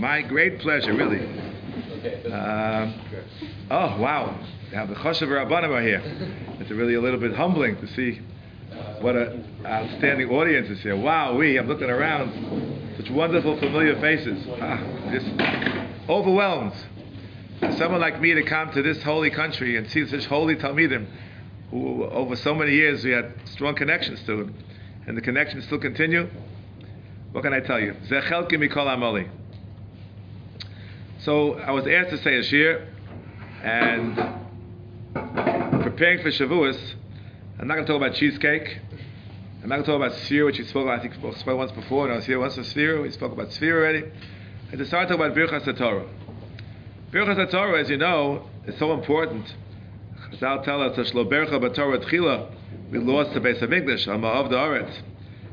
My great pleasure, really. Um, oh, wow. Now the Choshev Rabbanim are here. It's really a little bit humbling to see what an outstanding audience is here. Wow, we, I'm looking around, such wonderful, familiar faces. Ah, just overwhelmed. For someone like me to come to this holy country and see such holy Talmidim, who over so many years we had strong connections to, and the connections still continue. What can I tell you? Zechelki mikol amoli. So I was asked to say a shir, and preparing for Shavuos, I'm not going to talk about cheesecake. I'm not going to talk about sphere, which we spoke about, I think spoke once before, and I was here once for sphere. We spoke about sphere already. I decided to talk about Birchas HaTorah. Birchas HaTorah, as you know, is so important. Chazal tell us, Shlo Bercha BaTorah Tchila, we lost the base of English, of the Oretz.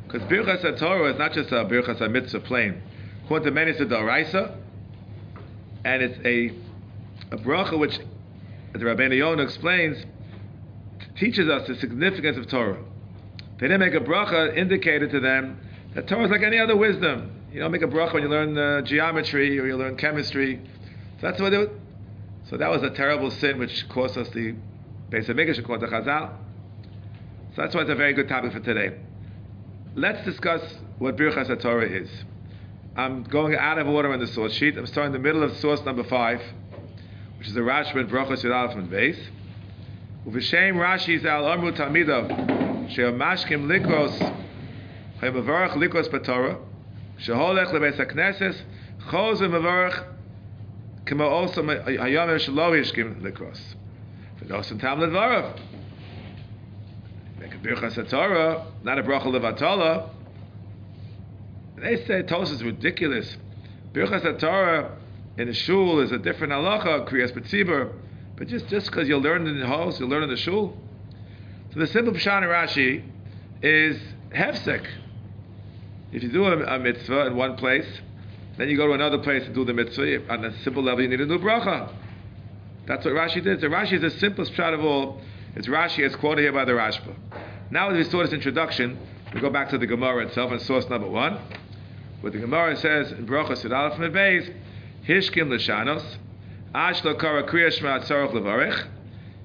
Because Birchas HaTorah is not just a Birchas HaMitzvah plain. According to many, it's a Daraisa, and it's a, a bracha which, as Rabbeinu Yonah explains, teaches us the significance of Torah. They didn't make a bracha indicated to them that Torah is like any other wisdom. You don't make a bracha when you learn uh, geometry or you learn chemistry. So that's what they would. So that was a terrible sin which caused us the base of Mikdash according to Chazal. So that's why it's a very good topic for today. Let's discuss what Birchas Torah is. I'm going out of order on the source sheet. I'm starting in the middle of source number five, which is the Rashba Brachos Yud from base. Uv'shem Rashi Zal Amru Talmidav She'amashkim Likros Chaymavarach Likros Batorah Sheholech Lebeis HaKnesses Choz V'mavarach Kama also Hayom Shelo Yishkim Likros V'nosim Tam Ledvarav Make a Birchas Torah, not a Bracha Levatala they say Tosa is ridiculous. Birchas Torah in the shul is a different halacha, kriyas betzibur, but just just because you learn in the house, you learn in the shul. So the simple pshat Rashi is hefsek. If you do a, a, mitzvah in one place, then you go to another place to do the mitzvah. On a simple level, you need a new bracha. That's what Rashi did. So Rashi is the simplest pshat of all. It's Rashi as quoted here by the Rashba. Now, as we saw this introduction, we go back to the Gemara itself and source number one. What the Gemara says in Brachos Yud Aleph Mebeis, Hishkin l'shanos, Ash lo kara kriya shma tzarech levarech,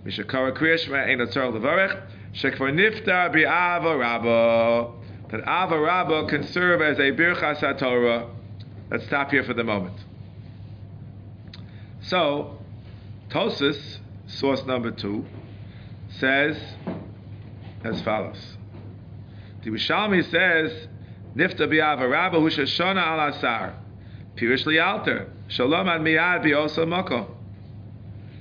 Misha kara kriya shma ein tzarech levarech, shekvar niftar bi ava rabba, that ava rabba can serve as a birchas haTorah. Let's stop here for the moment. So, Tosfos, source number two, says as follows. The Yerushalmi says Nifta bi'ava rabba hu shashona al asar. Pirish li'alter. Shalom ad miyad bi'osa moko.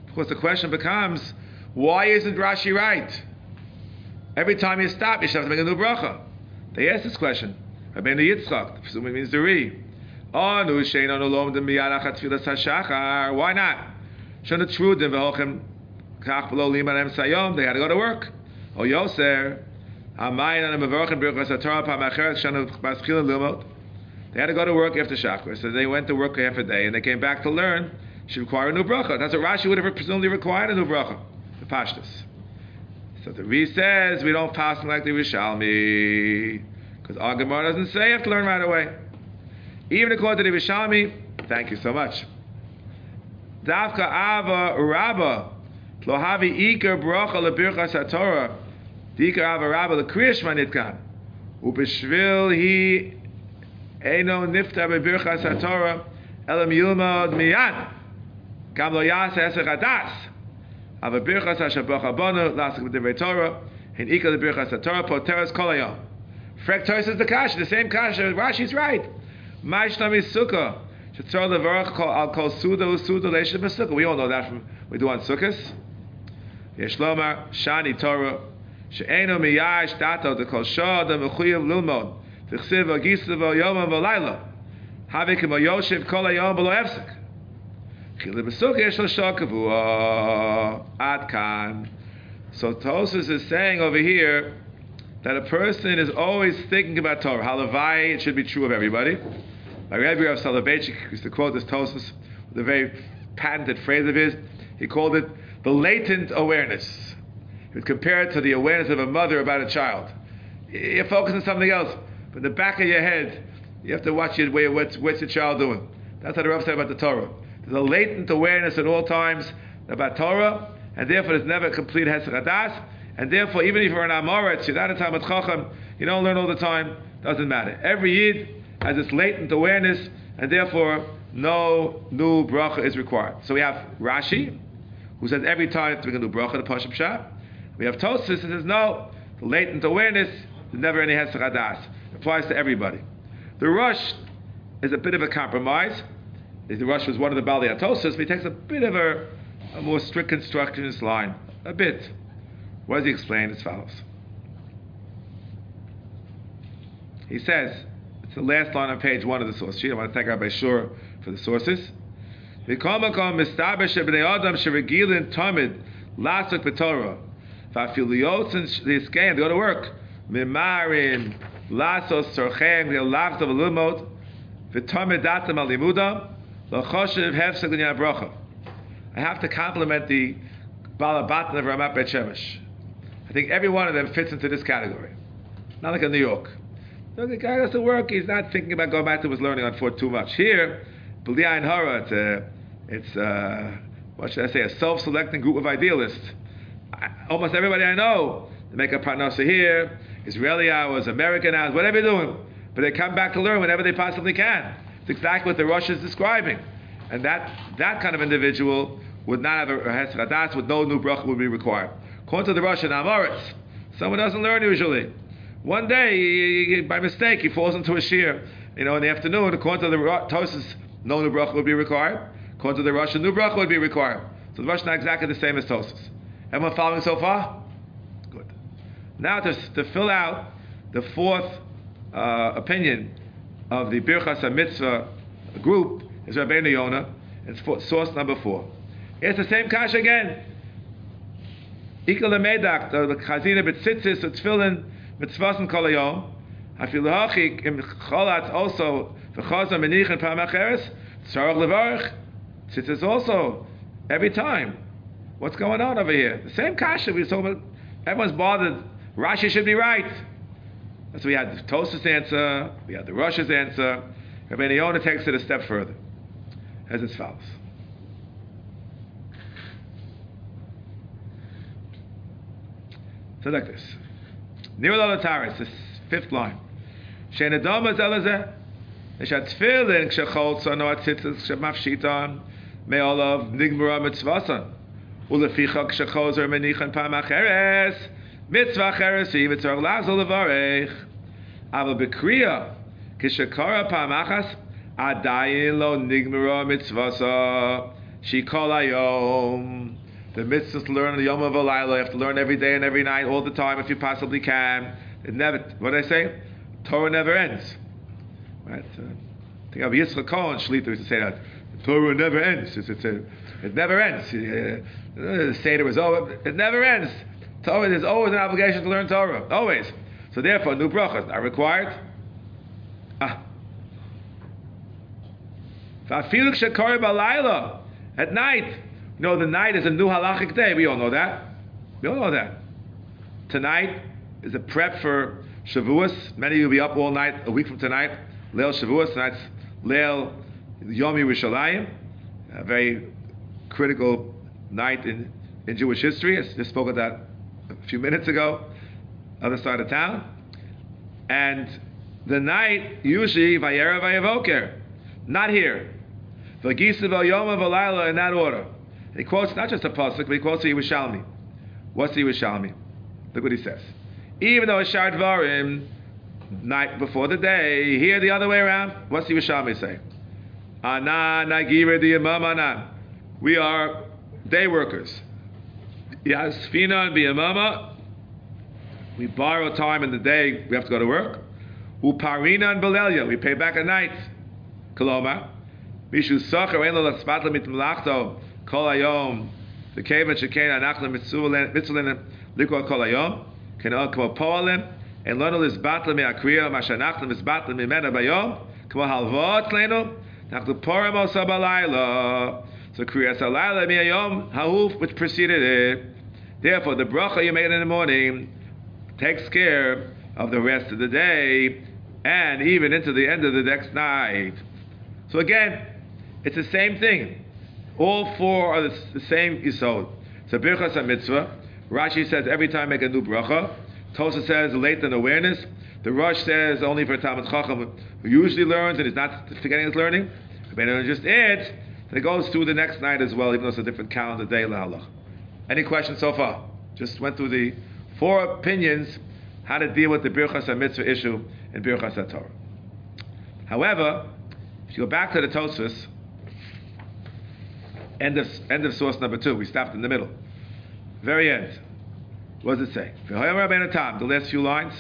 Of course, the question becomes, why isn't Rashi right? Every time you stop, you should have to make a new bracha. They asked this question. Rabbeinu Yitzchak, presumably means the re. Oh, nu shein on olom dem miyad achat tfilas hashachar. Why not? Shana trudim v'hochem kach below liman sayom. They had to go to work. Oh, Yoser. They had to go to work after Shachar, so they went to work half a day, and they came back to learn. Should require a new bracha. That's what Rashi would have presumably required a new bracha. The pashtus. So the Re says we don't pass like the Yerushalmi because our Gemara doesn't say you have to learn right away. Even according to the Yerushalmi, thank you so much. Davka Ava Rabba Lohavi Iker Bracha LeBirchas HaTorah Dikar Avarabba the Kriyashma Nitkan. Ubishvil he Eino Nifta Bebirchas HaTorah Elam Yilmod Miyad. Gam Lo Yas Esech Adas. Ava Birchas HaShabach Abonu Lasik B'Divrei Torah in Ika the Birchas HaTorah Poteres Kolayom. Frek Torah is the Kasha, the same Kasha. Rashi's right. Maishnami Sukkah. Shetzor Levarach Al Kol Suda Suda Leisha B'Sukkah. We all know that from we do on Sukkahs. Yeshlomar Shani Torah שאינו מייה שטאטו דכל שור דמחויב ללמוד תכסיב וגיסו ויומם ולילה הווה כמו יושב כל היום ולא הפסק כי למסוק יש לו שור קבוע עד כאן So Tosfos is saying over here that a person is always thinking about Torah. Halavai, it should be true of everybody. My Rebbe of Soloveitchik used to quote this Tosfos, with a very patented phrase of his. He called it the latent awareness. Would compare it to the awareness of a mother about a child. You're focused on something else, but in the back of your head, you have to watch your way. What's, what's the child doing? That's how the Rav said about the Torah. There's a latent awareness at all times about Torah, and therefore there's never a complete Hesed and therefore even if you're an Amoritz, you're not a Talmud Chacham, you don't learn all the time, doesn't matter. Every Yid has this latent awareness, and therefore no new bracha is required. So we have Rashi, who says every time it's a new bracha, the Pashup Shah. We have Tosfos, who says no, the latent awareness, there's never any Hesed Hadas. applies to everybody. The Rosh is a bit of a compromise. The Rosh was one of the Bali Atosis, but he takes a bit of a, a more strict constructionist line. A bit. What does he explain as follows? He says, it's the last line on page one of the source sheet. I want to thank Rabbi Shur for the sources. Lasuk b'Torah. V'afiliyotz the they go to work. Mimarin, lasos sorchem, the lavs of a v'tamid datam al limuda, l'choshev hefsek bracha. I have to compliment the Balabatan of Ramat Bet Shemesh. I think every one of them fits into this category. Not like in New York. So the guy goes to work, he's not thinking about going back to his learning on foot too much. Here, B'liya and Hara, it's, a, it's a, what should I say, a self-selecting group of idealists. Almost everybody I know, they make a parnasa here, Israeli hours, American hours, whatever they're doing. But they come back to learn whenever they possibly can. It's exactly what the Rosh is describing. And that, that kind of individual would not have a Hesradas, with no new bracha would be required. According to the Rosh and Amoritz, someone doesn't learn usually. One day, by mistake, he falls into a shear. You know, in the afternoon, according to the Tosfos, no new bracha would be required. According to the Rosh, a new bracha would be required. So the Rosh is not exactly the same as Tosfos. Everyone following so far? Good. Now to, to fill out the fourth uh, opinion of the Birchas HaMitzvah group is Rabbeinu Yonah. It's source number four. It's the same kash again. Ikal Medak, the Chazina Betzitzis, it's filling mitzvasim kol hayom. Afil hachik im cholatz also v'chazah menich and pamacheres tzarach levarich. Tzitzis also every time. What's going on over here? The same kasha we talking about. Everyone's bothered. Rashi should be right. So we had the Tosfos answer, we had the Rosh's answer. Rabbeinu Yonah takes it a step further, as as follows. So like this. Nir Lalataris, this fifth line. Shein Adama Zelazeh. Eshat Tfilin Kshachol Tzano Atzitzis Kshemafshitan Me'olav Nigmura Mitzvasan. Uleficha Kshachozer Menichan Pam Acheres Mitzvah Acheres Yivitzor Lazal Levarech Aval Bekriya Kishakara Pam Achas Adayin Lo Nigmura Mitzvasa Shikol Ayom the mitzvahs to learn the Yom of Alayla. You have to learn every day and every night, all the time, if you possibly can. It never. What did I say? Torah never ends. Right. Uh, I think of Yitzchak Cohen Shlita used to say that Torah never ends. It's, it's a, it never ends. Uh, the Seder was over. It never ends. Torah, there's always an obligation to learn Torah. Always. So therefore, new brachas are required. Ah. At night, you know, the night is a new halachic day. We all know that. We all know that. Tonight is a prep for Shavuos. Many of you will be up all night, a week from tonight. Leil Shavuos. Tonight's Leil Yom Yerushalayim. A very critical night in, in Jewish history. I just spoke of that a few minutes ago. Other side of town. And the night, usually, Vayera Vayavoker. Not here. Vagisa Yom Valayla in that order. He quotes not just a pasuk, but he quotes the Yerushalmi. What's the Yerushalmi? Look what he says. Even though it's Shar Dvarim, night before the day, here the other way around. What's the Yerushalmi say? Ana nagira the we are day workers. Yasfina and Biyamama, we borrow time in the day, we have to go to work. Uparina and Belelia, we pay back at night. Koloma. Mishu Sacher, Eno Laspatla Mitmlachto, Kolayom, the Cave and Shekena, Nachla Mitzulen, Likwa Kolayom, Kenel Kmo Poalim, and Lono Lizbatla miakria Mashanachla Mizbatla Mimena Bayom, Kmo Halvot Leno, Nachla Poramo Sabalayla. So kriyas alayla miyayom ha'uf, which preceded it. Therefore, the bracha you made in the morning takes care of the rest of the day and even into the end of the next night. So again, It's the same thing. All four are the, the same Yisod. So Birchas mitzvah. Rashi says every time make a new bracha. Tosa says latent awareness. The Rosh says only for Talmud Chacham who usually learns and is not forgetting his learning. Rabbeinu just adds that it goes through the next night as well, even though it's a different calendar day. Lahalach. Any questions so far? Just went through the four opinions how to deal with the Birchas HaMitzvah issue in Birchas HaTorah. However, if you go back to the Tosfos, end of, end of source number two, we stopped in the middle. Very end. What does it say? The last few lines.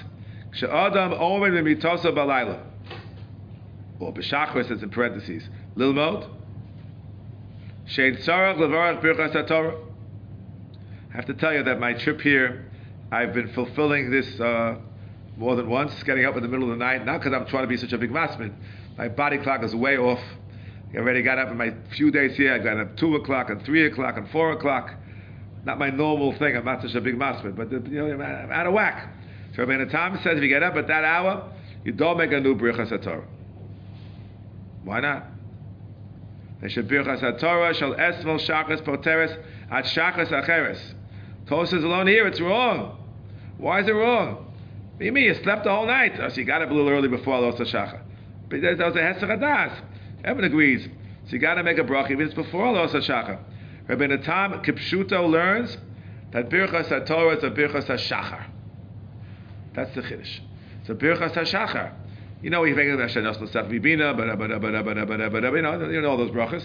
Or b'shachar says in parentheses. Lilmod. I have to tell you that my trip here, I've been fulfilling this uh, more than once, getting up in the middle of the night, not because I'm trying to be such a big massman. My body clock is way off. I already got up in my few days here. I got up 2 o'clock and 3 o'clock and 4 o'clock. Not my normal thing. I'm not such a big massman, but you know, I'm out of whack. So Rabbeinu Tam says if you get up at that hour, you don't make a new Birchas HaTorah. Why not? Birchas HaTorah shall esmol shachas poteres at shachas acheres. Torah says alone here, it's wrong. Why is it wrong? What do you mean? You slept the whole night. Oh, so you got up a little early before Los Shacha. But that was a Hesach Hadas. Everyone agrees. So you got to make a bracha even before Los Shacha. Rabbeinu Tam Kipshuto learns that Birchas HaTorah is a Birchas HaShachar. That's the Chiddush. So Birchas HaShachar. You know, you know, you know all those brachas.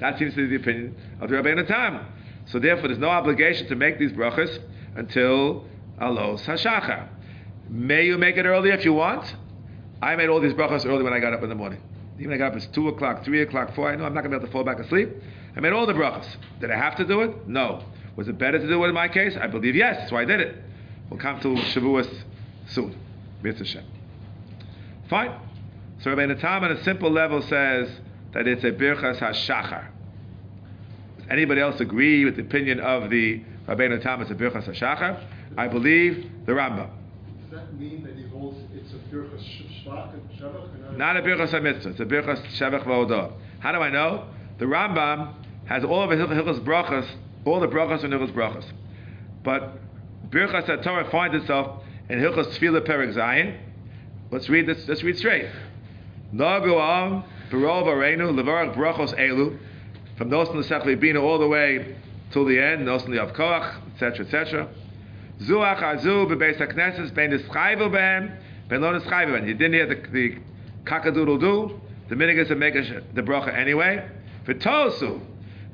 That seems to be the opinion of the Rabbeinu Tam. So therefore, there's no obligation to make these brachas until Alos Hashachar. May you make it early if you want. I made all these brachas early when I got up in the morning. Even I got up, it's 2 o'clock, 3 o'clock, 4. I know I'm not going to be able to fall back asleep. I made all the brachas. Did I have to do it? No. Was it better to do it in my case? I believe yes. That's why I did it. We'll come to Shavuos soon. Hashem. Fine. So Rabbeinu Tam on a simple level says that it's a birchas hashachar. Does anybody else agree with the opinion of the Rabbeinu Tam it's a birchas hashachar? I believe the Rambam. Does that mean that he holds it's a birchas and shavach? Not a birchas hamitzvah. It's a birchas shavach v'odah. How do I know? The Rambam has all of his hilchas brachas, all the brachas and hilchas brachas. But birchas Torah finds itself in hilchas tefillah perik zayin. Let's read this. Let's read straight. Nagu am barov areinu levarach brachos elu from Nosan L'Sech Bina all the way till the end, Nosan Liav Koach, etc., etc. Zuach Azu bebeis HaKnesses ben Nischayvel behem, ben lo Nischayvel behem. You didn't hear the, the cockadoodle do. The minig is to make the bracha anyway. V'tosu,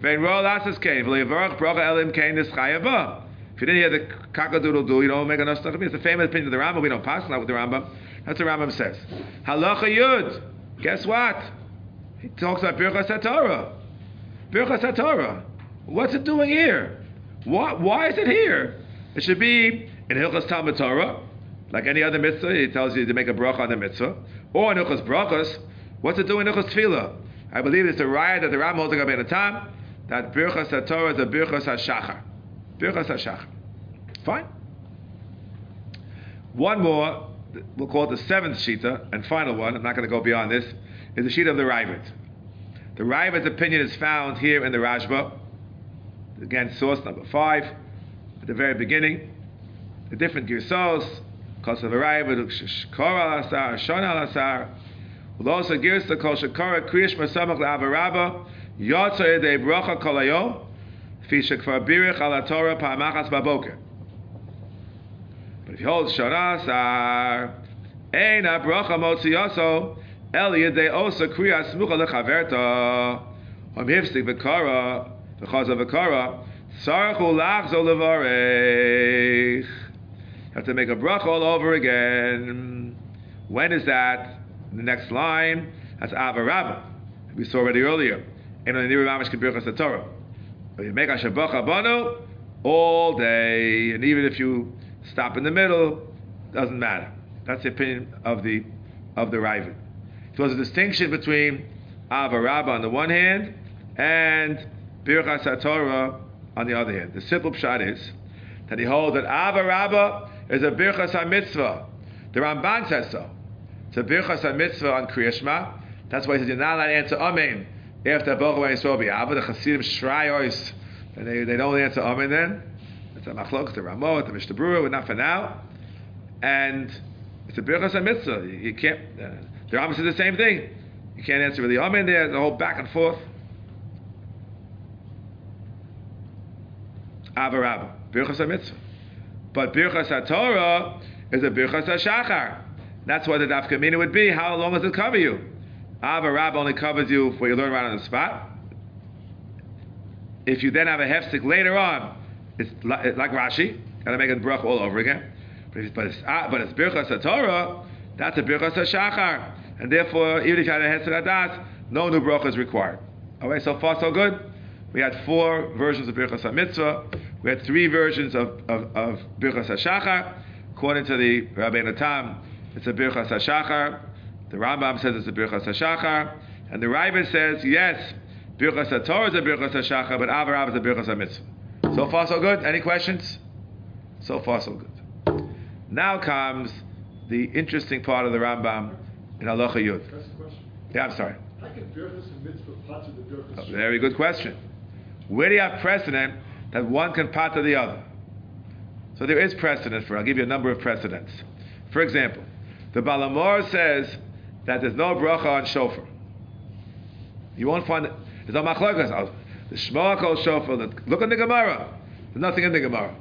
vein ro lasas kein, v'levarach bracha elim kein Nischayava. If you didn't hear the cockadoodle do, you don't make enough stuff. It's the famous opinion of the Rambam. We don't pass that with the Rambam. That's what the Rambam says. Halacha Yud. Guess what? He talks about Birchas HaTorah. Birchas HaTorah. What's it doing here? Why, why is it here? It should be in Hilchas Talmud Torah, like any other mitzvah. He tells you to make a bracha on the mitzvah, or in Hilchas Brachas. What's it doing in Hilchas Tefillah? I believe it's the riot that the Ram holds a time that Birchas HaTorah is a Birchas HaShachar. Birchas HaShachar. Fine. One more, we'll call it the seventh shita and final one. I'm not going to go beyond this. Is the sheet of the Ravid. The Ravid's opinion is found here in the Rashba. Again, source number five, at the very beginning. The different girsos, the Ravid, Shkora al-Asar, Shona al-Asar, also girsa kol shekara kriyish masamach la'avaraba, yotza edei bracha kol hayom, fi shekvar birich ala Torah pa'amachas baboker. But if you hold Shona al-Asar, ein ha-bracha motzi yoso, El yedei osa kriya smucha lechaverta. Om hifstik v'kara, v'chaza v'kara, tzarchu lachzo levarech. Have to make a bracha all over again. When is that? The next line, that's avarabba. We saw already earlier. And on the Mamish Kibirchas Torah. But you make a shabacha bano all day, and even if you stop in the middle, doesn't matter. That's the opinion of the of the Ravid. So there's a distinction between Avarabba on the one hand and Birchas HaTorah on the other hand. The simple pshat is that he holds that Avarabba is a Birchas HaMitzvah. The Ramban says so. It's a Birchas HaMitzvah on Kriyashma. That's why he says you're not allowed to answer Amen After Baruch Yisrael B'Ava, the Hasidim Shrayos, and they, they don't answer Amen then. It's a machlok, the Ramot, the Mishnah Berurah, but not for now. And it's a Birchas HaMitzvah. You, you can't, uh, the Rambam says the same thing. You can't answer with the Amen there, the whole back and forth. Avarabba, Birchas HaMitzvah. But Birchas HaTorah is a Birchas HaShachar. That's what the Daf Kamina would be. How long does it cover you? Avarabba only covers you for what you learn right on the spot. If you then have a hefsek later on, it's like, like Rashi, gotta make a brach all over again. But it's, but it's, ah, but it's Birchas HaTorah, that's a Birchas HaShachar. And therefore, even if you had a hefsek Adas, no new brach is required. Alright, so far so good. We had four versions of Birchas HaMitzvah. We had three versions of, of, of Birchas HaShachar. According to the Rabbeinu Tam, it's a Birchas HaShachar. The Rambam says it's a Birchas HaShachar. And the Ravid says, yes, Birchas HaTorah is a Birchas HaShachar, but Avarav is a Birchas HaMitzvah. So far so good? Any questions? So far so good. Now comes the interesting part of the Rambam in Halacha Yud. That's the question. Yeah, I'm sorry. How can Birchas and Mitzvah part the Birchas? A very good question. Where do you have precedent that one can part to the other? So there is precedent for. I'll give you a number of precedents. For example, the Baal HaMaor says that there's no bracha on shofar. You won't find it. There's no machlokes. The called shofar. Look at the Gemara. There's nothing in the Gemara.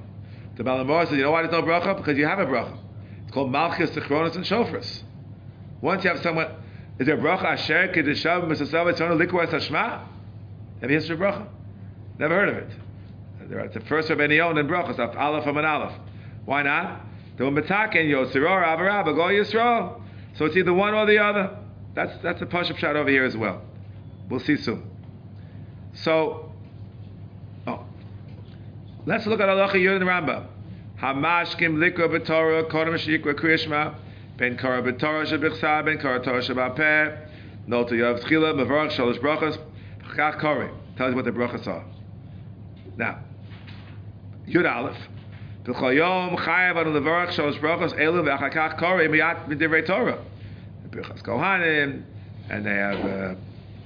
The Baal HaMaor says, you know why there's no bracha? Because you have a bracha. It's called Malchus, Zichronos, and Shofars. Once you have someone, is there a bracha Asher Kedishav Misasav Etzonu Likwas Hashma? Have you heard of bracha? Never heard of it. It's the first of any own in brachas, of Aleph and Aleph. Why not? They were metaken Yosiror Avarabba Go Yisrael. So it's either one or the other. That's that's a push-up shot over here as well. We'll see soon. So, oh, let's look at Halacha Yud and Rambam. Hamashkim likra b'torah kodem shikra kriyishma ben kara b'torah shebichsa ben kara torah shebapeh notu yav tchila mevarach shalosh brachas chach kori tells you what the brachas are. Now, Yud Aleph. B'chol yom chayav anu levarach shalosh brachas elu v'achakach kori miyat midivrei Torah. The Birchas Kohanim, and they have uh,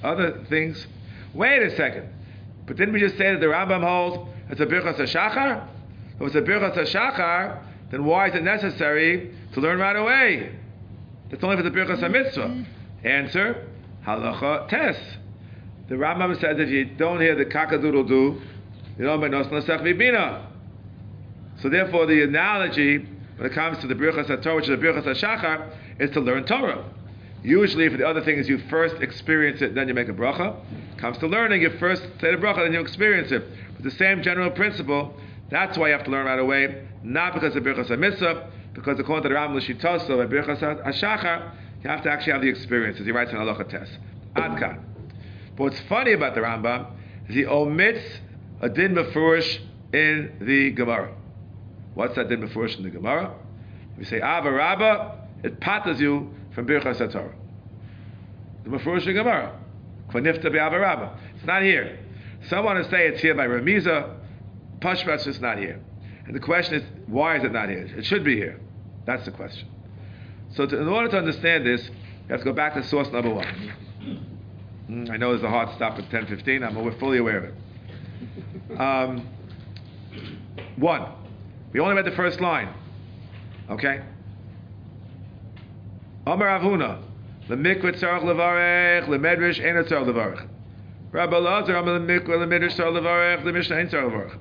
other things. Wait a second. But didn't we just say that the Rambam holds it's a Birchas HaShachar? If it's a Birchas HaShachar, then why is it necessary to learn right away? That's only for the Birchas mm-hmm. HaMitzvah. Answer, Halacha Tes. The Rambam says if you don't hear the kakadoodle do, you don't know Nosech Vibina. So therefore the analogy when it comes to the Birchas HaTorah, which is the Birchas HaShachar, is to learn Torah. Usually, for the other thing is you first experience it, then you make a bracha. Comes to learning, you first say the bracha, then you experience it. But the same general principle, that's why you have to learn right away, not because of Birchas HaMitzvah, because according to the Ram L'Shitoso, by Birchas HaShachar, you have to actually have the experiences. He writes in Halacha Tes. Adkan. But what's funny about the Rambam is he omits a din befurish in the Gemara. What's that din befurish in the Gemara? We say Ava Rabba, it patters you from Birchas HaTorah. The Mefurish Gemara. Kvanifta be'Ava Rabba. It's not here. Some want to say it's here by Ramiza. Pashvat's just not here. And the question is, why is it not here? It should be here. That's the question. So to, in order to understand this, you have to go back to source number one. I know there's a hard stop at 10.15. I'm we're fully aware of it. Um, one. We only read the first line. Okay? Amar Rav Huna, lemikra tzarach levarech, lemedrish ein tzarach levarech. Rabbi Lazar, Amar lemikra lemedrish tzarach levarech, lemishnah ein tzarach levarech.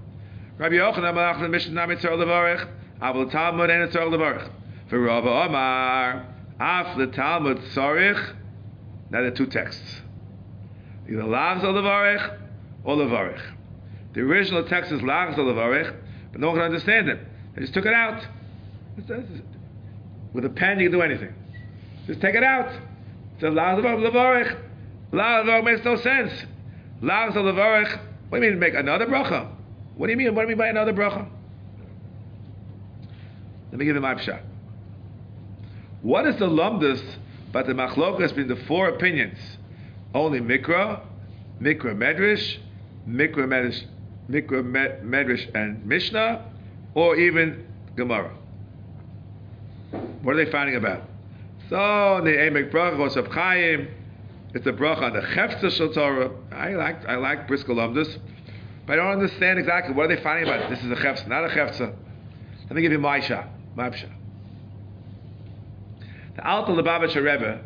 Rabbi Yochanan, Amar lemishnah nami tzarach levarech, aval talmud ein tzarach levarech. For Rabbi Amar, af the talmud tzarich. Now are two texts. Either al levarech or levarech. The original text is al levarech, but no one can understand it. They just took it out. With a pen, you can do anything. Just take it out. So Laz Levarech. Laz Levarech makes no sense. Laz Levarech. What do you mean make another bracha? What do you mean? What do you mean by another bracha? Let me give you my shot. What is the lumdus but the machlokas between the four opinions? Only Mikra, Mikra Medrash, Mikra Medrash, Mikra Med- Medrash and Mishnah, or even Gemara. What are they finding about? So the Emek Brachos of Chaim, It's a bracha on the chefza shel Torah. I like I like lumdus, but I don't understand exactly what are they finding about. This is a chefza, not a chefza. Let me give you my shot, my shot. The Alta Lubavitcher Rebbe,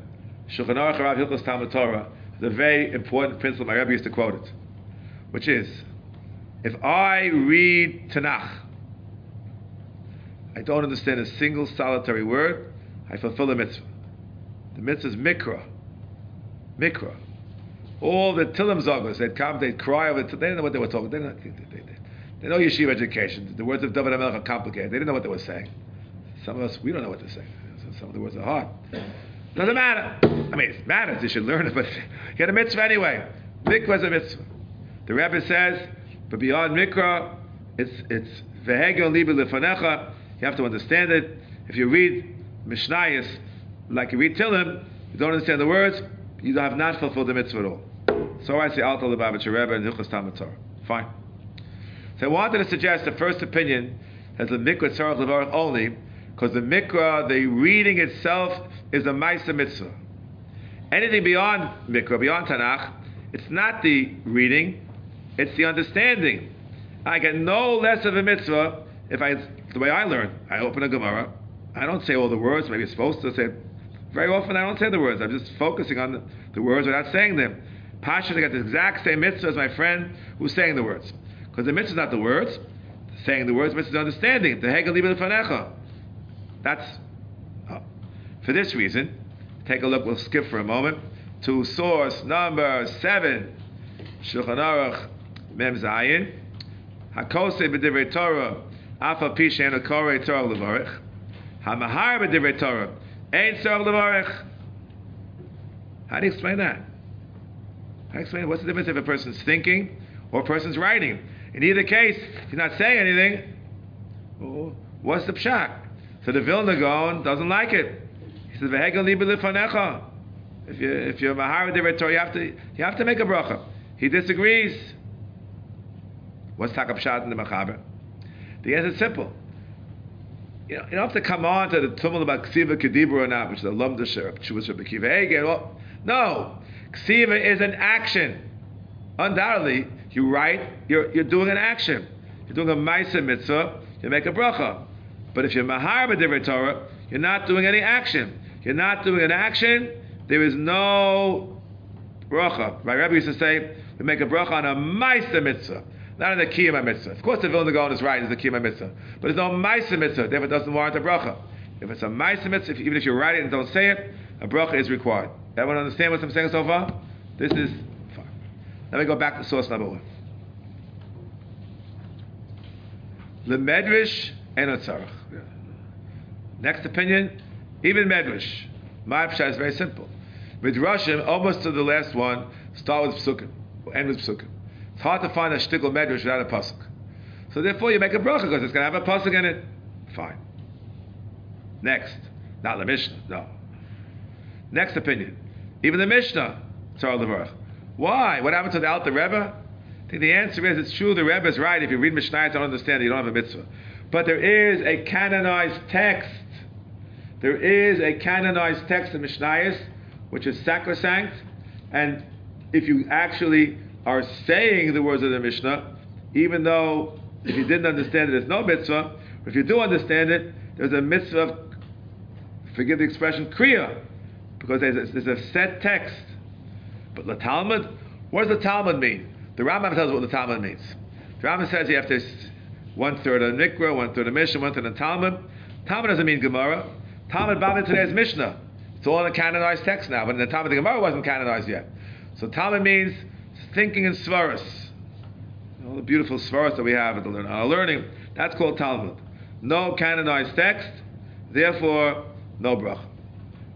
Shulchan Aruch Rav Hilchos Talmud Torah, is a very important principle. My Rebbe used to quote it, which is, if I read Tanakh, I don't understand a single solitary word, I fulfill the mitzvah. The mitzvah is mikra. Mikra. All the Tilim Zogos, they'd come, they'd cry over it. They didn't know what they were talking. They didn't, they, they, they, know yeshiva education. The words of David HaMelech are complicated. They didn't know what they were saying. Some of us, we don't know what they're saying. Some of the words are hard. Doesn't matter. I mean, it matters. You should learn it, but you get a mitzvah anyway. Mikra is a mitzvah. The Rebbe says, but beyond Mikra, it's it's vehegel libe lefanecha. You have to understand it. If you read Mishnayos, like you read Tilim, you don't understand the words, you have not fulfilled the mitzvah at all. So I say Alta Lubavitcher Rebbe and Hilchas Torah. Fine. So I wanted to suggest the first opinion has the mikra tzarach levarach only, because the mikra, the reading itself, is a ma'isa mitzvah. Anything beyond mikra, beyond Tanakh, it's not the reading, it's the understanding. I get no less of a mitzvah if I, the way I learn, I open a Gemara, I don't say all the words, maybe it's supposed to say, very often I don't say the words, I'm just focusing on the, the words without saying them. Pasha, I get the exact same mitzvah as my friend who's saying the words. Because the mitzvah is not the words, saying the words, mitzvah is the understanding. The hegel libe lefanecha. That's, oh. for this reason, take a look, we'll skip for a moment, to source number seven, Shulchan Aruch Mem Zayin, Hakose b'divrei Torah, Afa pi she'en korei Torah levarich, Hamahar b'divrei Torah, Ein Torah levarich. How do you explain that? How do you explain what's the difference if a person's thinking or a person's writing? In either case, you're not saying anything, oh, what's the pshat? So the Vilna Gaon doesn't like it. He says, "Vehegel libe lefanecha." If you if you're mahar divrei Torah, you have to you have to make a bracha. He disagrees. What's takap pshat in the machaber? The answer is simple. You, know, you don't have to come on to the tumult about ksiva kedibra or not, which is a lumda sherab, shuva sherab Well, no, ksiva is an action. Undoubtedly, you write, you're, you're doing an action. You're doing a ma'isa mitzvah, you make a bracha. But if you're mahar b'divrei Torah, you're not doing any action. You're not doing an action, there is no bracha. My Rebbe used to say, we make a bracha on a ma'isa mitzvah, not in the kiyama mitzvah. Of course, the Vilna Gaon is right, it's the kiyama mitzvah. But it's no ma'isa mitzvah, therefore it doesn't warrant a bracha. If it's a ma'isa mitzvah, if, even if you write it and don't say it, a bracha is required. Everyone understand what I'm saying so far? This is fine. Let me go back to source number one. The Medrash and Tzarech. Next opinion, even Medrash. My pshat is very simple. Midrashim, almost to the last one, start with psukim, end with psukim. It's hard to find a shtickle Medrash without a pasuk. So therefore, you make a bracha because it's going to have a pasuk in it. Fine. Next, not the Mishnah, no. Next opinion, even the Mishnah, Tzar Levarach. Why? What happened to the Alter Rebbe? I think the answer is it's true. The Rebbe is right. If you read Mishnah, don't understand it. You don't have a mitzvah. But there is a canonized text. There is a canonized text in Mishnayos, which is sacrosanct. And if you actually are saying the words of the Mishnah, even though if you didn't understand it, there's no mitzvah. But if you do understand it, there's a mitzvah of, forgive the expression, kriya, because there's a, there's a set text. But the Talmud, what does the Talmud mean? The Rambam tells us what the Talmud means. The Rambam says you have to one third of Mikra, one third of Mishnah, one third of Talmud. Talmud doesn't mean Gemara. Talmud Bavit today is Mishnah. It's all in a canonized text now, but in the Talmud the Gemara wasn't canonized yet. So Talmud means thinking in svaras. All the beautiful svaras that we have at our learning, that's called Talmud. No canonized text, therefore no brach.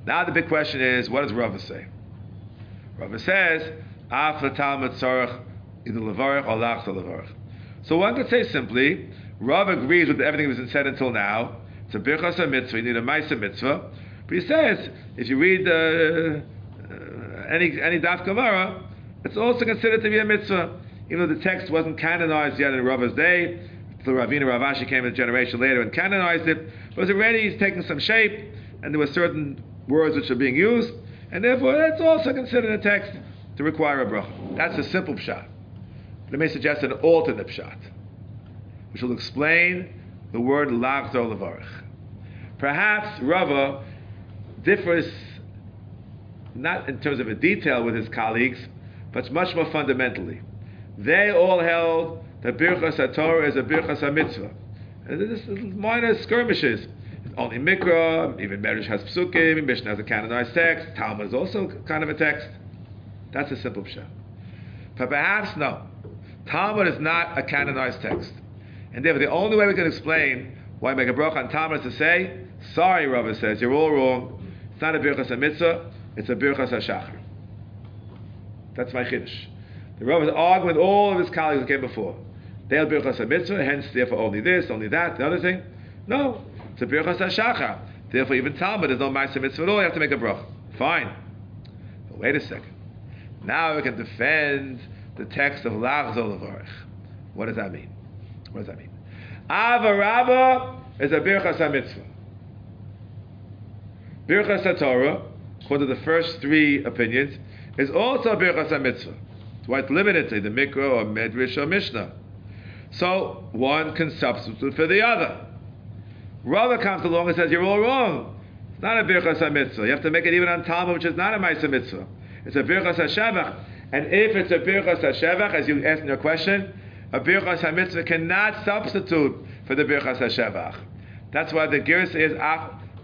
Now the big question is, what does Rava say? Rava says, After Talmud in the Levarach or Lachsa Levarach. So one could say simply, Rav agrees with everything that has been said until now. It's a birchas a mitzvah, you need a ma'isa mitzvah. But he says, if you read uh, uh, any any daf gemara, it's also considered to be a mitzvah, even though the text wasn't canonized yet in Rav's day. The Ravina Rav Ashi came a generation later and canonized it. But it was already taking some shape, and there were certain words which are being used. and therefore that's also considered a text to require a bracha. That's a simple pshat. Let me suggest an alternate pshat, which will explain the word lachzor levarich. Perhaps Rava differs not in terms of a detail with his colleagues, but much more fundamentally. They all held that Birchas Torah is a Birchas HaMitzvah. And this is minor skirmishes. It's Only Mikra, even Medrash has Psukim, Mishnah has a canonized text, Talmud is also kind of a text. That's a simple pshat. But perhaps no. Talmud is not a canonized text. And therefore, the only way we can explain why make a bracha on Talmud is to say, sorry, Rava says, you're all wrong. It's not a Birchas HaMitzvah, it's a Birchas HaShachar. That's my Chiddush. The Rav is arguing with all of his colleagues that came before. They'll Birchas HaMitzvah, hence, therefore, only this, only that, the other thing. No, it's a Birchas HaShachar. Therefore, even Talmud, there's no Ma'aseh Mitzvah at all, you have to make a bracha. Fine. But wait a second. Now we can defend the text of Lach Zolavarich. What does that mean? What does that mean? Avarabba is a Birchas HaMitzvah. Birchas HaTorah, according to the first three opinions, is also a Birchas HaMitzvah. It's why it's limited to the Mikra or Medrash or Mishnah. So one can substitute for the other. Rava comes along and says, You're all wrong. It's not a Birchas HaMitzvah. You have to make it even on Talmud, which is not a Maisa Mitzvah. It's a Birchas HaShavach. And if it's a Birchas HaShavach, as you asked in your question, a Birchas HaMitzvah cannot substitute for the Birchas HaShavach. That's why the Girs is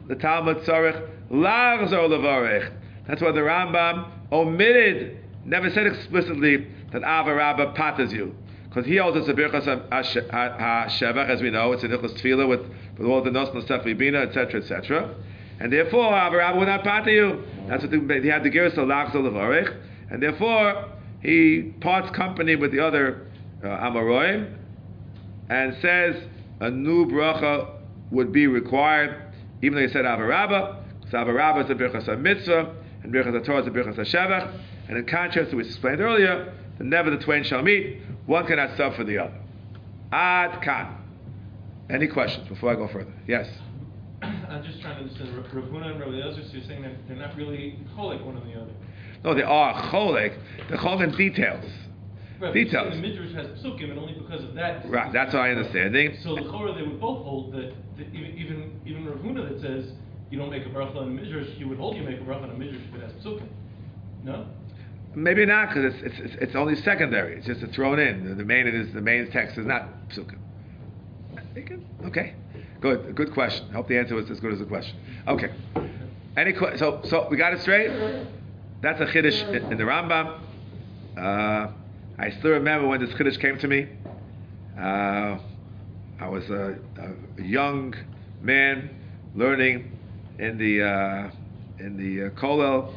the Talmud Tzarech Lachzor Levarech. That's why the Rambam omitted, never said explicitly that Ava Rabba patters you. Because he holds it's a Birchas HaShavach, as we know, it's an Ilchas Tefillah with, with all the Nos Nosef Libina, etc., etc. And therefore, Ava Rabba would not patter you. That's what the, he had the Girs of Lachzor Levarech. And therefore, he parts company with the other uh, and says a new bracha would be required, even though he said Avarabba, because Avarabba is a birchas mitzvah, and birchas Torah is a birchas shevach, and in contrast to what we explained earlier, the never the twain shall meet, one cannot suffer the other. Ad kan. Any questions before I go further? Yes. I'm just trying to understand. Rav Huna and Rav Eliezer, so you're saying that they're not really cholik one on the other. No, they are cholik. They're cholik in details. Right, Details. The Midrash has psukim, and only because of that. Right, that's I understanding. So the Chorah, they would both hold that, that even even even Rav Huna that says you don't make a bracha on a Midrash, you would hold you make a bracha on a Midrash if it has psukim. No. Maybe not because it's, it's, it's, only secondary. It's just a thrown in. The, the main is the main text is not psukim. Okay, good. Good question. I hope the answer was as good as the question. Okay. Any que- so so we got it straight. That's a chiddush in, in the Rambam. Uh, I still remember when this chiddush came to me. Uh, I was a, a, young man learning in the uh, in the uh, kollel.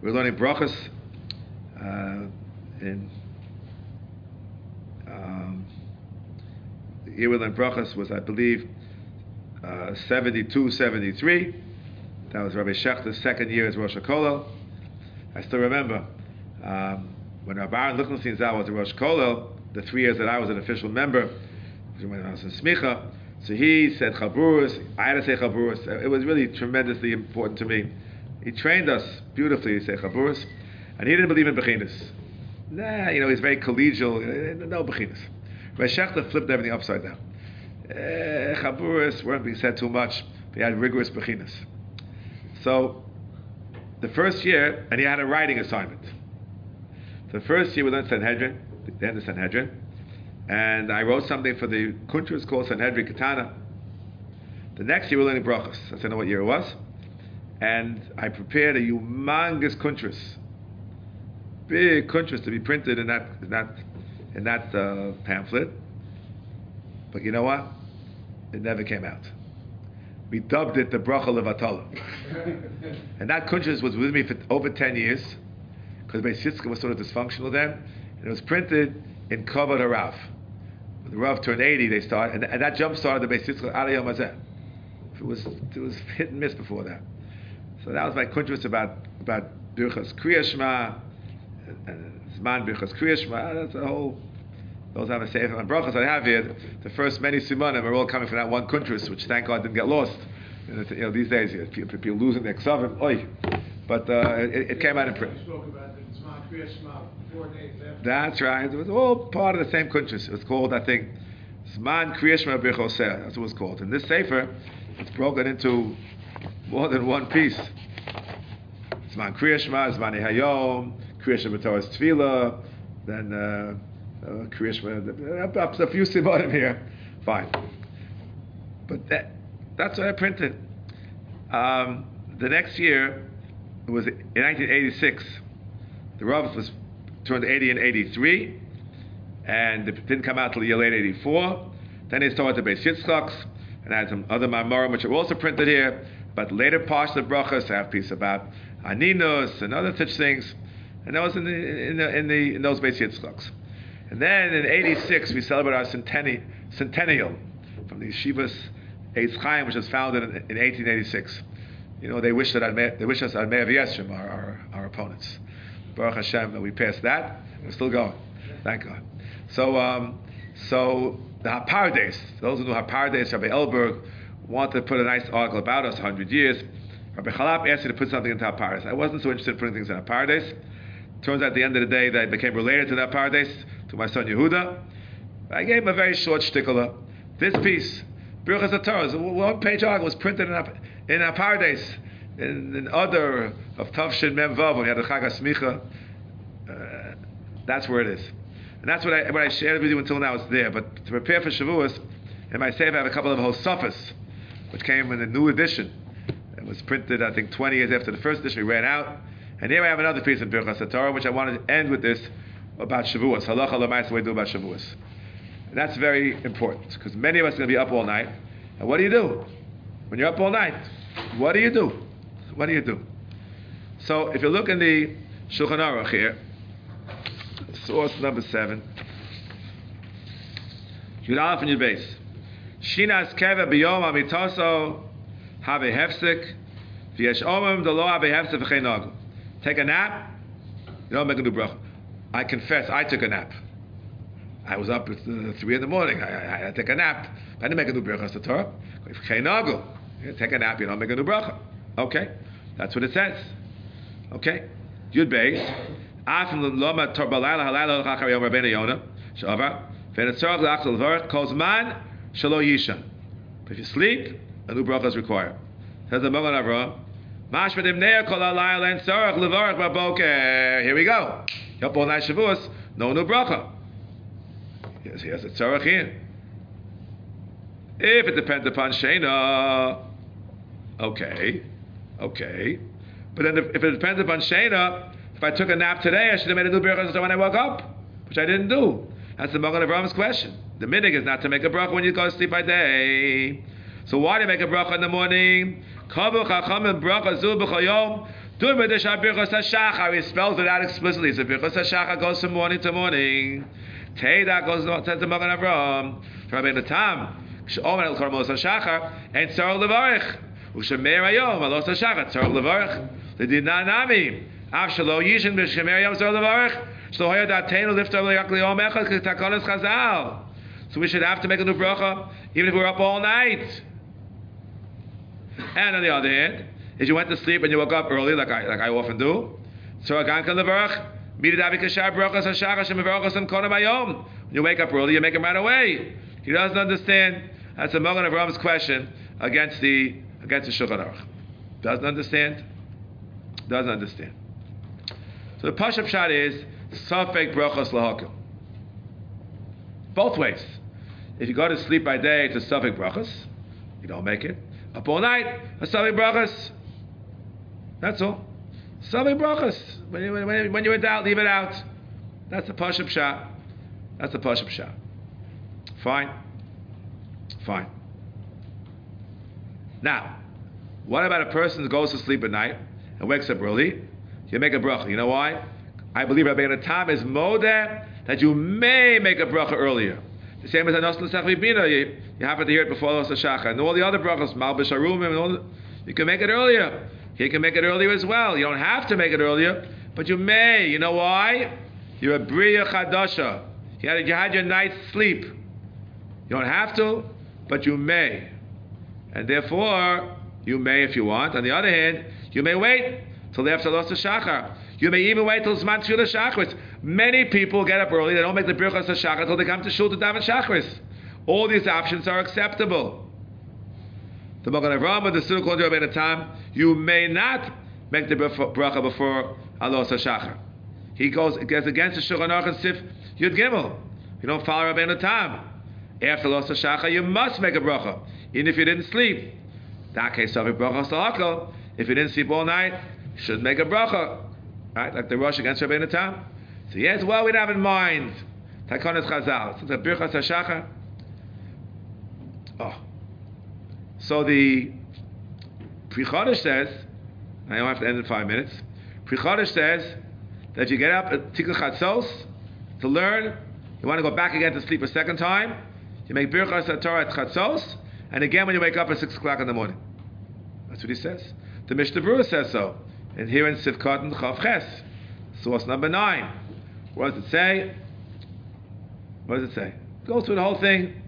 We were learning brachas uh, in um, the year we learned brachas was, I believe, uh, 72, 73. That was Rabbi Schachter's second year as Rosh Kollel. I still remember um, when Rabbi Aaron Lichtenstein was a Rosh Kollel, the three years that I was an official member, when I was in Smicha, so he said Chaburus, I had to say Chaburus. It was really tremendously important to me. He trained us beautifully to say Chaburus, and he didn't believe in Bechinas. Nah, you know, he's very collegial, no. Rabbi Schachter flipped everything upside down. Eh, Chaburus weren't being said too much, they had rigorous Bechinas. So, the first year, and he had a writing assignment. The first year we learned Sanhedrin, the end of Sanhedrin, and I wrote something for the Kuntras called Sanhedrin Katana. The next year we were learning Brachas. I don't know what year it was. And I prepared a humongous Kuntras, big Kuntras to be printed in that, in that, in that uh, pamphlet. But you know what? It never came out. We dubbed it the Bracha Levatala. and that Kuntras was with me for over 10 years, because my Yitzchak was sort of dysfunctional then, and it was printed in Kavod Harav. When the Rav turned 80, they started, and, and that jump started the Beis Yitzchak Aliyah Mazeh. It was, it was hit and miss before that. So that was my kuntras about, about Birchas Kriya Shema, and Zman Birchas Kriya Shema, that's a whole, those have a sefer on brachas I have here. The first many simanim are all coming from that one kuntras, which thank God didn't get lost. You know, you know these days, you know, people, people losing their ksavim. Oi, but uh, it, it came out in print. We spoke about the Zman Kriya Shema, four days after. That's right. It was all part of the same kuntres. It was called, I think, Zman Kriyashma Birchoseh. That's what it's called. In this sefer, it's broken into more than one piece. Zman Kriyashma, Zman Hayom, Kriyashma B'Torah's Tefillah, then uh, uh, Kriyashma, up a few sibonim here. Fine. But that, that's what I printed. Um, the next year, it was in 1986. The Rav was turned 80 and 83, and it didn't come out till the year late 84. Then they started the Beis Yitzchak's, and I had some other Mamorim which are also printed here, but later parts of Brachas, I have a piece about aninos and other such things, and that was in, the, in, the, in, the, in those Beis Yitzchak's. And then in 86, we celebrate our centenni- centennial from the Yeshivas Eitz Chaim, which was founded in, in 1886. You know, they wish that I'd, they wish us Admei Yeshim, our, our, our opponents. Baruch Hashem, that we passed that. We're still going. Thank God. So, um, so the Hapardes, those who know Hapardes, Rabbi Elberg, wanted to put a nice article about us, 100 years. Rabbi Chalap asked me to put something into Hapardes. I wasn't so interested in putting things in Hapardes. Turns out at the end of the day that I became related to the Hapardes, to my son Yehuda. I gave him a very short shtickler. This piece, Birchas HaTorah, one page article was printed in, in in, in other of Tavshin Mem Vav, we had the Chag HaSmicha, uh, that's where it is. And that's what I, what I shared with you until now, it's there. But to prepare for Shavuos, in my safe I have a couple of Hosafas, which came in a new edition. It was printed, I think, 20 years after the first edition. We ran out. And here I have another piece of Birchas HaTorah, which I wanted to end with this about Shavuos. Halacha l'mais, what we do about Shavuos. And that's very important, because many of us are going to be up all night. And what do you do? When you're up all night, what do you do? What do you do? So if you look in the Shulchan Aruch here, source number seven, Yud Aleph in your base. Shinas keva biyom amitaso have hefsek v'yesh omim delo have hefsek v'chein nagu. Take a nap, you don't make a new bracha. I confess, I took a nap. I was up at uh, three in the morning. I, I, I take a nap. I didn't make a new bracha. It's the Torah. Take a nap, you don't make a new bracha. Okay, that's what it says. Okay, Yud Beis. Afim loma torbalayla halayla l'chachar yom rabbeinu yona shavar v'netzorach l'achzal v'arach kol zman shalo yishan. If you sleep, a new bracha is required. Says the Magen Avraham. Mash v'dim ne'er kol halayla and tzorach l'varach b'boker. Here we go. Yup all night Shavuos, no new bracha. Yes, he has a tzorach here. If it depends upon Shena, okay, okay. But then if, if it depends upon Shana, if I took a nap today, I should have made a new bracha when I woke up, which I didn't do. That's the Magen Avraham's question. The minig is not to make a bracha when you go to sleep by day. So why do you make a bracha in the morning? He spells it out explicitly. So birchas hashachar goes from morning to morning. Teida goes says the Magen Avram. Rabbeinu Tam. Kshomer el karmos hashachar. And tzarol levarich. So. So we should have to make a new bracha even if we're up all night. And on the other hand, if you went to sleep and you woke up early, like I, like I often do, so again can levarach. When you wake up early, you make him right away. He doesn't understand. That's a Magen Avraham's question against the against the Shulchan Aruch. Doesn't understand. Doesn't understand. So the Pashup shot is Safek Brachas Lahakim. Both ways. If you go to sleep by day, it's a Safek Brachas. You don't make it. Up all night, a Safek Brachas. That's all. Safek Brachas. When, you, when, when you're in doubt, leave it out. That's the Pashup shot. That's the Pashup shot. Fine. Fine. Now, what about a person that goes to sleep at night and wakes up early? You make a bracha. You know why? I believe Rabbeinu Tam is modeh that you may make a bracha earlier. The same as Anos L'Sech Bina, you, you happen to hear it before Los Shacha. And all the other brachas, Mal and all the, you can make it earlier. You can make it earlier as well. You don't have to make it earlier, but you may. You know why? You're a Bria Chadasha. You had, you had your night's sleep. You don't have to, but you may. And therefore, you may if you want. On the other hand, you may wait till after Los Shachar. You may even wait till Zman Tefillah Shachris. Many people get up early, they don't make the Birchas Shachar until they come to Shul to daven Shachris. All these options are acceptable. The Magen Avraham, the Siddur called Rabbeinu Tam, you may not make the bracha before Allah Shachar. He goes, goes against the Shulchan Aruch and Sif Yud Gimel. You don't follow Rabbeinu Tam. After Los Shachar, you must make a bracha, even if you didn't sleep. If you didn't sleep all night, you should make a bracha. Right? Like the Rosh against Rabbeinu Tam. So yes, well, we'd have in mind. Takonis Chazal. Since a birchas hashachar. Oh. So the Pri Chodesh says, I don't have to end in five minutes. Pri Chodesh says that you get up at Tikkun Chatzos to learn, you want to go back again to sleep a second time, you make Birchas Torah at Chatzos, and again when you wake up at 6 o'clock in the morning. That's what he says. The Mishnah Berurah says so. And here in Sivkot and Chav Ches, source number 9. What does it say? What does it say? Go through the whole thing.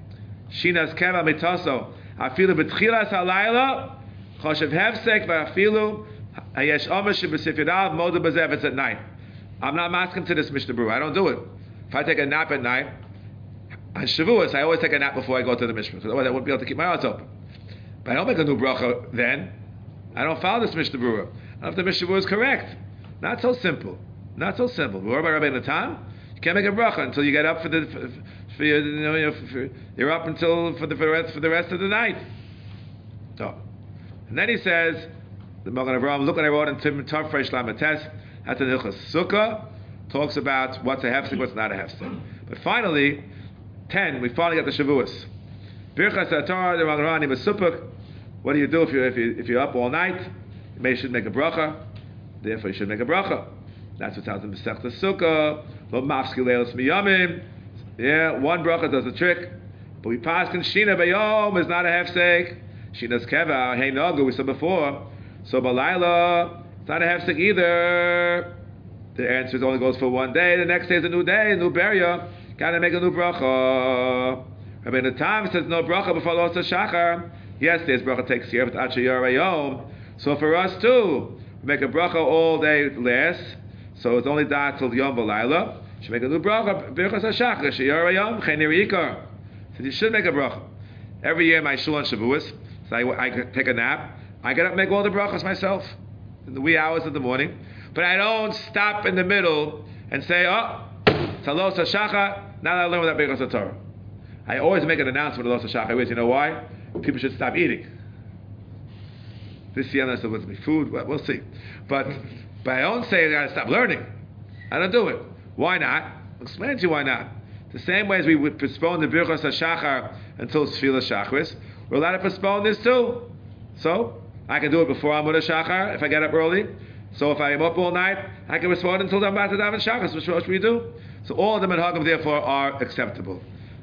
Shinas keva mitaso. Afilu betchilas halayla. Choshev hefsek v'afilu. Hayesh omer shebesifirav moda bazev. It's at night. I'm not masking to this Mishnah Berurah. I don't do it. If I take a nap at night, on Shavuos, I always take a nap before I go to the Mishnah, because otherwise I wouldn't be able to keep my eyes open. But I don't make a new bracha then. I don't follow this Mishnah Berurah. I don't know if the Mishnah Berurah is correct. Not so simple. Not so simple. About Rabbeinu Tam? You can't make a bracha until you get up for the for, for you know you're up until for the for the rest for the rest of the night. So, and then he says the Magen Avraham. Look what I wrote in Tim Tov Fresh Lamates. That's an Hilchas Sukkah. Talks about what's a hefsek, what's not a hefsek. But finally, ten. We finally got the Shavuos. Birchas Atar the Magen Avraham Supuk. What do you do if you if you if you're up all night? You may should make a bracha. Therefore, you should make a bracha. That's what tells him Masechta Sukkah. Lo mafski leilos miyamim. Yeah, one bracha does the trick. But we pass in Shina Bayom is not a hefsek. Shina's keva, hey nogu, we said before. So Balayla, it's not a hefsek either. The answer only goes for one day. The next day is a new day, a new beria. Gotta make a new bracha. Rabbeinu Tam says no bracha before Los Shachar. Yes, there's bracha takes care of Achayar So for us too, we make a bracha all day last. So it's only that till Yom V'Laila. Should make a new bracha. Birchas Hashachar Sheyar Yom Chenir. So you should make a bracha. Every year, my shul on Shavuos, so I, I take a nap. I get up and make all the brachas myself in the wee hours of the morning. But I don't stop in the middle and say, oh, Talos Hashachar, now that I learn without Birchas Torah. I always make an announcement of Los Hashachar. I always, you know why? People should stop eating. This year I said, what's me food? Well, we'll see. But, but I don't say I gotta stop learning. I don't do it. Why not? I'll explain to you why not. The same way as we would postpone the Birchas HaShachar until Sfila Shachris, we're allowed to postpone this too. So, I can do it before Amud HaShachar if I get up early. So if I am up all night, I can postpone until I'm about to daven Shachris, which, which we do. So all them at therefore are acceptable.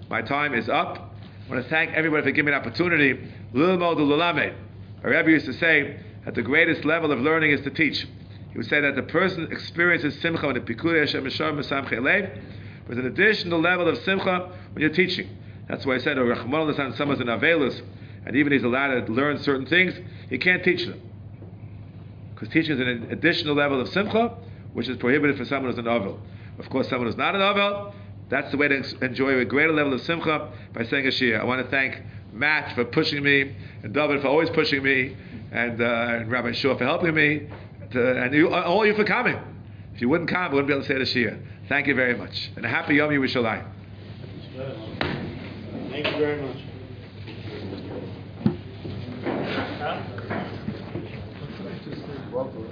My time is up. I want to thank everybody for giving me an opportunity. Lilmo du lulamed. Our Rebbe used to say that the greatest level of learning is to teach. He would say that the person experiences simcha when the pikud Hashem Mishar Mesam Chelev. There's an additional level of simcha when you're teaching. That's why I said, oh, Rachman al someone's an avelus, and even he's allowed to learn certain things, he can't teach them. Because teaching is an additional level of simcha, which is prohibited for someone who's an avel. Of course, someone who's not an avel, that's the way to enjoy a greater level of simcha by saying a shir. I want to thank Matt for pushing me, and David for always pushing me, and, uh, and Rabbi Shua for helping me, to, and you, all you for coming. If you wouldn't come, I wouldn't be able to say the shir. Thank you very much. And a happy Yom Yerushalayim. Thank you very much. Welcome.